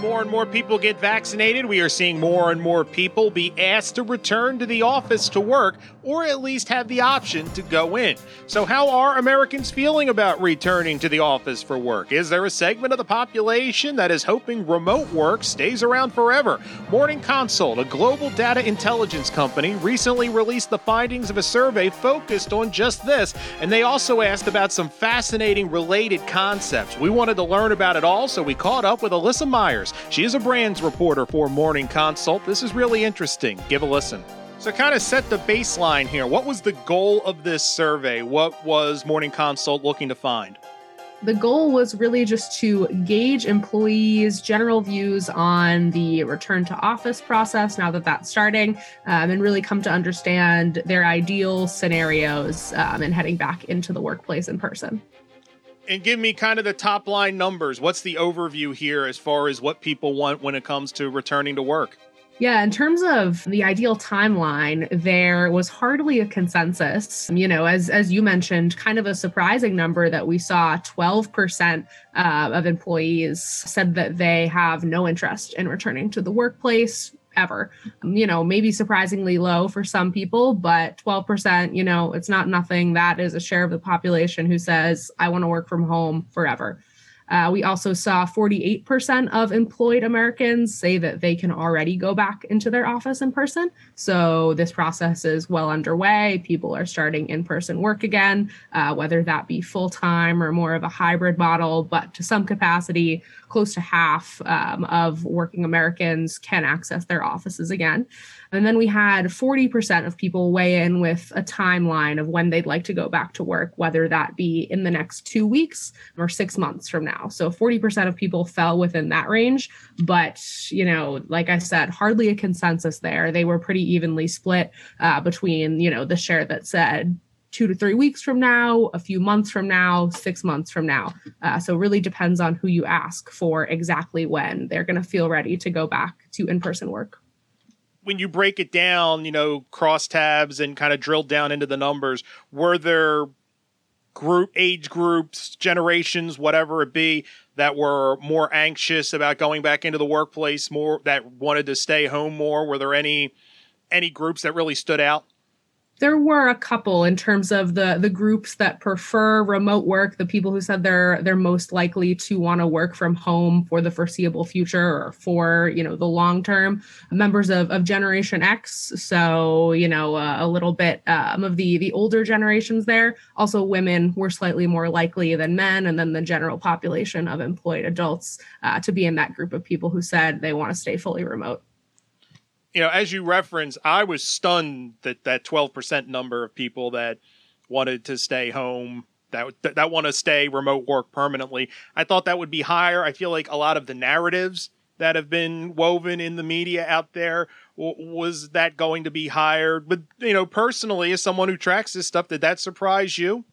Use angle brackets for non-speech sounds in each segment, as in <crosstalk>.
More and more people get vaccinated, we are seeing more and more people be asked to return to the office to work or at least have the option to go in. So, how are Americans feeling about returning to the office for work? Is there a segment of the population that is hoping remote work stays around forever? Morning Consult, a global data intelligence company, recently released the findings of a survey focused on just this, and they also asked about some fascinating related concepts. We wanted to learn about it all, so we caught up with Alyssa Meyers. She is a brands reporter for Morning Consult. This is really interesting. Give a listen. So, kind of set the baseline here. What was the goal of this survey? What was Morning Consult looking to find? The goal was really just to gauge employees' general views on the return to office process now that that's starting, um, and really come to understand their ideal scenarios um, and heading back into the workplace in person. And give me kind of the top line numbers. What's the overview here as far as what people want when it comes to returning to work? Yeah, in terms of the ideal timeline, there was hardly a consensus. You know, as as you mentioned, kind of a surprising number that we saw 12% uh, of employees said that they have no interest in returning to the workplace ever. Um, you know, maybe surprisingly low for some people, but 12%, you know, it's not nothing. That is a share of the population who says, I want to work from home forever. Uh, we also saw 48% of employed Americans say that they can already go back into their office in person. So this process is well underway. People are starting in person work again, uh, whether that be full time or more of a hybrid model, but to some capacity, close to half um, of working Americans can access their offices again. And then we had 40% of people weigh in with a timeline of when they'd like to go back to work, whether that be in the next two weeks or six months from now. So 40% of people fell within that range. But, you know, like I said, hardly a consensus there. They were pretty evenly split uh, between, you know, the share that said two to three weeks from now, a few months from now, six months from now. Uh, so really depends on who you ask for exactly when they're going to feel ready to go back to in person work when you break it down, you know, cross tabs and kind of drill down into the numbers, were there group age groups, generations, whatever it be, that were more anxious about going back into the workplace, more that wanted to stay home more? Were there any any groups that really stood out? There were a couple in terms of the the groups that prefer remote work the people who said they're they're most likely to want to work from home for the foreseeable future or for you know the long term. Members of, of generation x so you know uh, a little bit um, of the the older generations there. Also women were slightly more likely than men and then the general population of employed adults uh, to be in that group of people who said they want to stay fully remote you know, as you reference, I was stunned that that 12% number of people that wanted to stay home that that, want to stay remote work permanently. I thought that would be higher. I feel like a lot of the narratives that have been woven in the media out there was that going to be higher. But you know, personally, as someone who tracks this stuff, did that surprise you?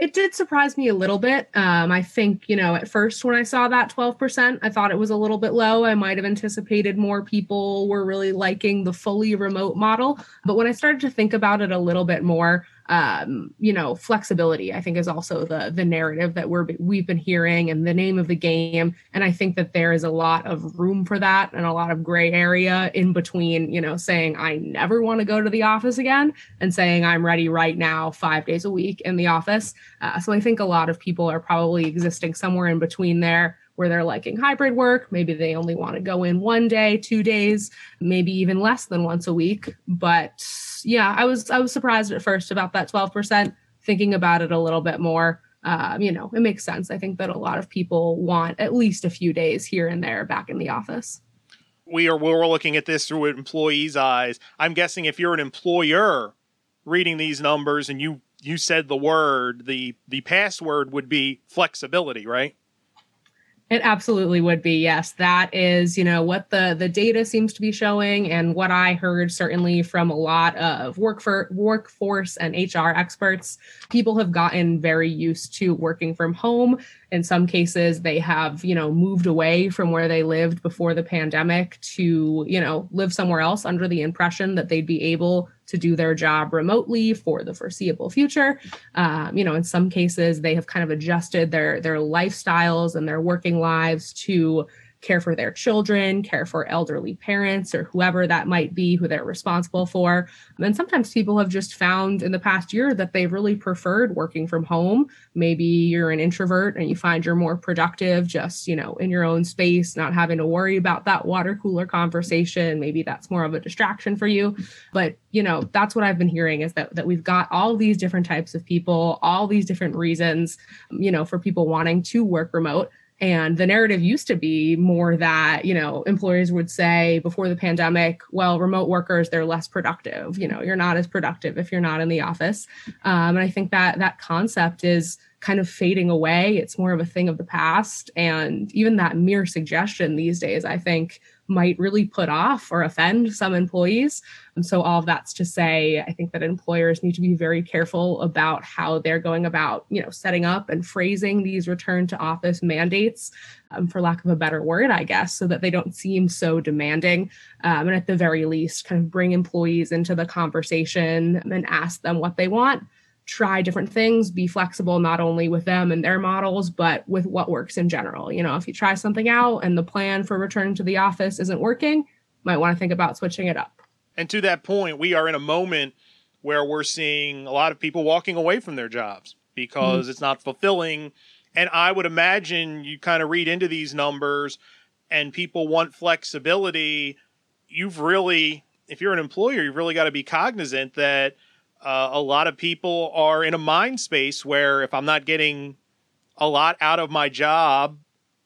It did surprise me a little bit. Um, I think, you know, at first when I saw that 12%, I thought it was a little bit low. I might have anticipated more people were really liking the fully remote model. But when I started to think about it a little bit more, um, you know, flexibility, I think is also the the narrative that we're we've been hearing and the name of the game. And I think that there is a lot of room for that and a lot of gray area in between, you know, saying I never want to go to the office again and saying I'm ready right now, five days a week in the office. Uh, so I think a lot of people are probably existing somewhere in between there where they're liking hybrid work. Maybe they only want to go in one day, two days, maybe even less than once a week. But yeah, I was I was surprised at first about that 12%, thinking about it a little bit more. Um, you know, it makes sense. I think that a lot of people want at least a few days here and there back in the office. We are we're looking at this through employees' eyes. I'm guessing if you're an employer reading these numbers and you you said the word, the the password would be flexibility, right? It absolutely would be. Yes, that is, you know, what the the data seems to be showing and what I heard certainly from a lot of work for workforce and HR experts. People have gotten very used to working from home In some cases, they have, you know, moved away from where they lived before the pandemic to, you know, live somewhere else under the impression that they'd be able to do their job remotely for the foreseeable future. Um, you know, in some cases, they have kind of adjusted their their lifestyles and their working lives to care for their children, care for elderly parents or whoever that might be who they're responsible for. And sometimes people have just found in the past year that they've really preferred working from home. Maybe you're an introvert and you find you're more productive just, you know, in your own space, not having to worry about that water cooler conversation. Maybe that's more of a distraction for you. But, you know, that's what I've been hearing is that that we've got all these different types of people, all these different reasons, you know, for people wanting to work remote and the narrative used to be more that, you know, employers would say before the pandemic, well, remote workers, they're less productive. You know, you're not as productive if you're not in the office. Um, and I think that that concept is kind of fading away. It's more of a thing of the past. And even that mere suggestion these days, I think, might really put off or offend some employees. And so, all of that's to say, I think that employers need to be very careful about how they're going about, you know, setting up and phrasing these return to office mandates, um, for lack of a better word, I guess, so that they don't seem so demanding. Um, and at the very least, kind of bring employees into the conversation and ask them what they want try different things, be flexible not only with them and their models, but with what works in general. You know, if you try something out and the plan for returning to the office isn't working, might want to think about switching it up. And to that point, we are in a moment where we're seeing a lot of people walking away from their jobs because mm-hmm. it's not fulfilling. And I would imagine you kind of read into these numbers and people want flexibility. You've really, if you're an employer, you've really got to be cognizant that uh, a lot of people are in a mind space where if I'm not getting a lot out of my job,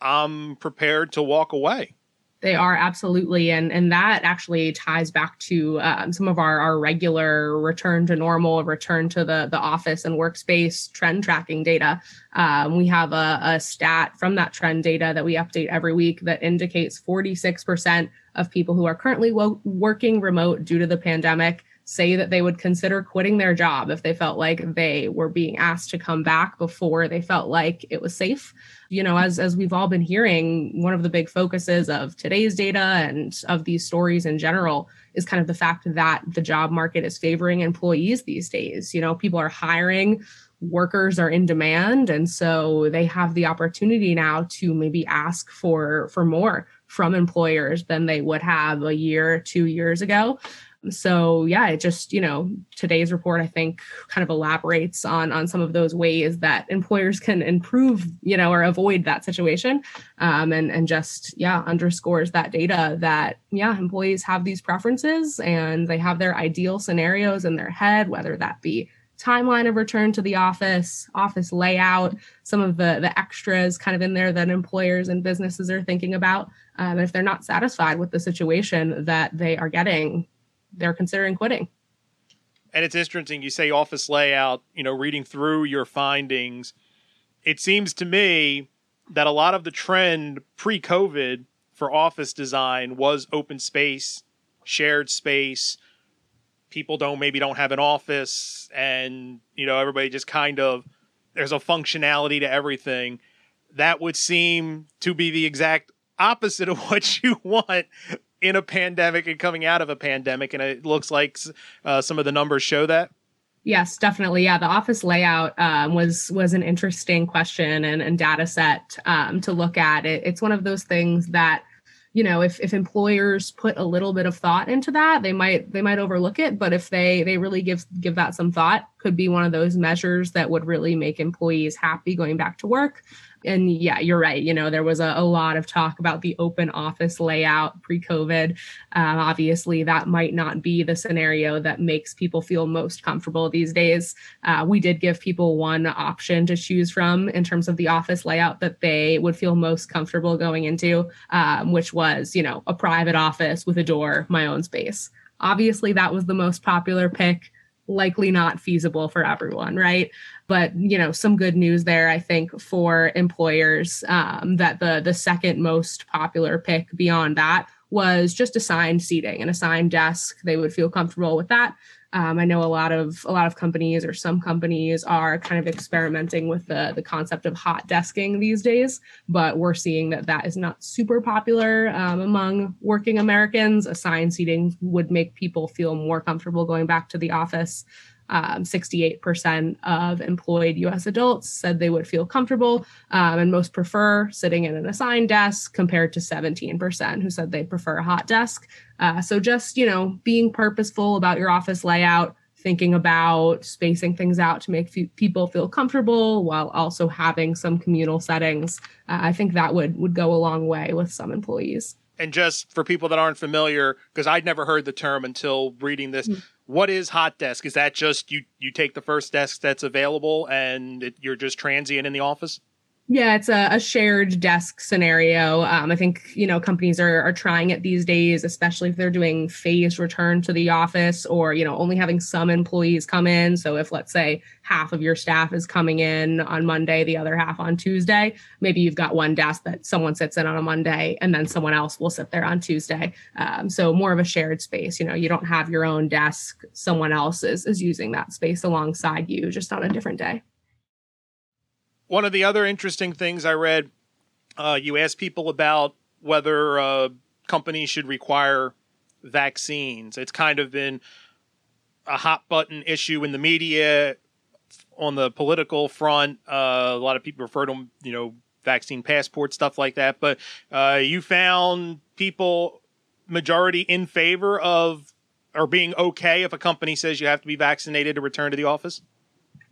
I'm prepared to walk away. They are absolutely, and and that actually ties back to um, some of our our regular return to normal, return to the the office and workspace trend tracking data. Um, we have a, a stat from that trend data that we update every week that indicates 46% of people who are currently wo- working remote due to the pandemic say that they would consider quitting their job if they felt like they were being asked to come back before they felt like it was safe. You know, as as we've all been hearing, one of the big focuses of today's data and of these stories in general is kind of the fact that the job market is favoring employees these days. You know, people are hiring workers are in demand and so they have the opportunity now to maybe ask for for more from employers than they would have a year two years ago so yeah it just you know today's report i think kind of elaborates on on some of those ways that employers can improve you know or avoid that situation um, and and just yeah underscores that data that yeah employees have these preferences and they have their ideal scenarios in their head whether that be timeline of return to the office office layout some of the the extras kind of in there that employers and businesses are thinking about um, if they're not satisfied with the situation that they are getting they're considering quitting. And it's interesting you say office layout, you know, reading through your findings, it seems to me that a lot of the trend pre-COVID for office design was open space, shared space. People don't maybe don't have an office and, you know, everybody just kind of there's a functionality to everything. That would seem to be the exact opposite of <laughs> what you want in a pandemic and coming out of a pandemic, and it looks like uh, some of the numbers show that. Yes, definitely. Yeah, the office layout um, was was an interesting question and, and data set um, to look at. It, it's one of those things that you know if, if employers put a little bit of thought into that they might they might overlook it but if they they really give give that some thought could be one of those measures that would really make employees happy going back to work and yeah, you're right. You know, there was a, a lot of talk about the open office layout pre COVID. Um, obviously, that might not be the scenario that makes people feel most comfortable these days. Uh, we did give people one option to choose from in terms of the office layout that they would feel most comfortable going into, um, which was, you know, a private office with a door, my own space. Obviously, that was the most popular pick likely not feasible for everyone, right? But you know, some good news there, I think, for employers um, that the the second most popular pick beyond that was just assigned seating and assigned desk. They would feel comfortable with that. Um, I know a lot of a lot of companies or some companies are kind of experimenting with the the concept of hot desking these days, but we're seeing that that is not super popular um, among working Americans. Assigned seating would make people feel more comfortable going back to the office. Um, 68% of employed US adults said they would feel comfortable um, and most prefer sitting in an assigned desk compared to 17% who said they prefer a hot desk. Uh, so just, you know, being purposeful about your office layout, thinking about spacing things out to make f- people feel comfortable while also having some communal settings. Uh, I think that would would go a long way with some employees. And just for people that aren't familiar, because I'd never heard the term until reading this, mm-hmm what is hot desk? Is that just you you take the first desk that's available and it, you're just transient in the office? Yeah, it's a, a shared desk scenario. Um, I think you know companies are are trying it these days, especially if they're doing phased return to the office or you know only having some employees come in. So if let's say half of your staff is coming in on Monday, the other half on Tuesday, maybe you've got one desk that someone sits in on a Monday, and then someone else will sit there on Tuesday. Um, so more of a shared space. You know, you don't have your own desk; someone else is is using that space alongside you, just on a different day one of the other interesting things I read, uh, you asked people about whether uh, companies should require vaccines. It's kind of been a hot button issue in the media on the political front. Uh, a lot of people refer to them, you know, vaccine passport stuff like that. But uh, you found people majority in favor of or being okay if a company says you have to be vaccinated to return to the office.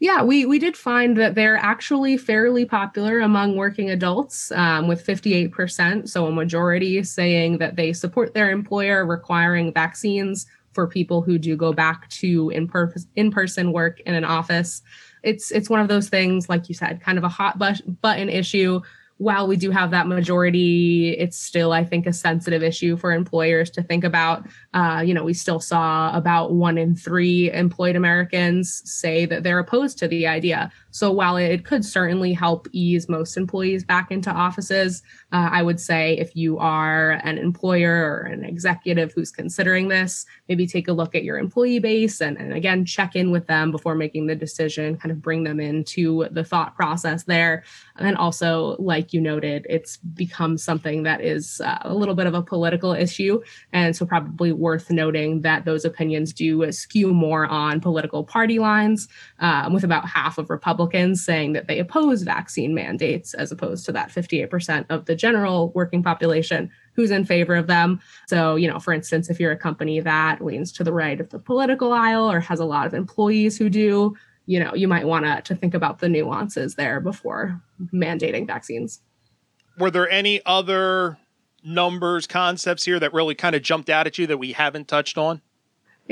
Yeah, we we did find that they're actually fairly popular among working adults, um, with 58%. So a majority saying that they support their employer requiring vaccines for people who do go back to in in person work in an office. It's it's one of those things, like you said, kind of a hot button issue while we do have that majority, it's still, I think, a sensitive issue for employers to think about. Uh, you know, we still saw about one in three employed Americans say that they're opposed to the idea. So while it could certainly help ease most employees back into offices, uh, I would say if you are an employer or an executive who's considering this, maybe take a look at your employee base and, and again, check in with them before making the decision, kind of bring them into the thought process there. And also, like you noted, it's become something that is uh, a little bit of a political issue. And so, probably worth noting that those opinions do skew more on political party lines, um, with about half of Republicans saying that they oppose vaccine mandates, as opposed to that 58% of the general working population who's in favor of them. So, you know, for instance, if you're a company that leans to the right of the political aisle or has a lot of employees who do, you know, you might want to to think about the nuances there before mandating vaccines. Were there any other numbers, concepts here that really kind of jumped out at you that we haven't touched on?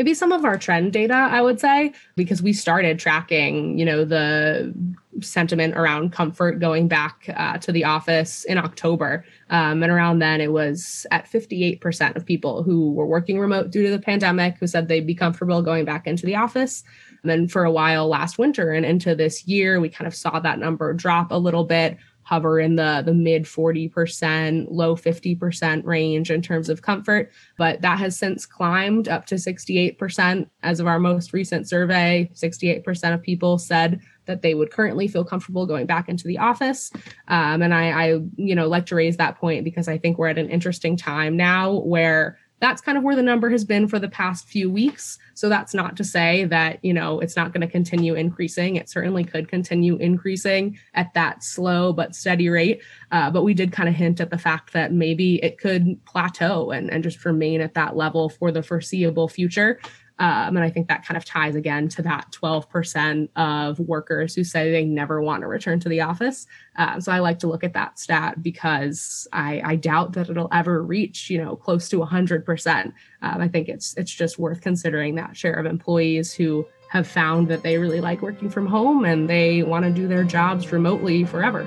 Maybe some of our trend data i would say because we started tracking you know the sentiment around comfort going back uh, to the office in october. Um, and around then it was at 58% of people who were working remote due to the pandemic who said they'd be comfortable going back into the office. And then for a while last winter and into this year we kind of saw that number drop a little bit hover in the the mid 40%, low 50% range in terms of comfort, but that has since climbed up to 68% as of our most recent survey. 68% of people said that they would currently feel comfortable going back into the office. Um, and I, I, you know, like to raise that point because I think we're at an interesting time now where that's kind of where the number has been for the past few weeks. So that's not to say that, you know, it's not going to continue increasing. It certainly could continue increasing at that slow but steady rate. Uh, but we did kind of hint at the fact that maybe it could plateau and, and just remain at that level for the foreseeable future. Um, and I think that kind of ties again to that 12% of workers who say they never want to return to the office. Uh, so I like to look at that stat because I, I, doubt that it'll ever reach, you know, close to 100%. Um, I think it's it's just worth considering that share of employees who have found that they really like working from home and they want to do their jobs remotely forever.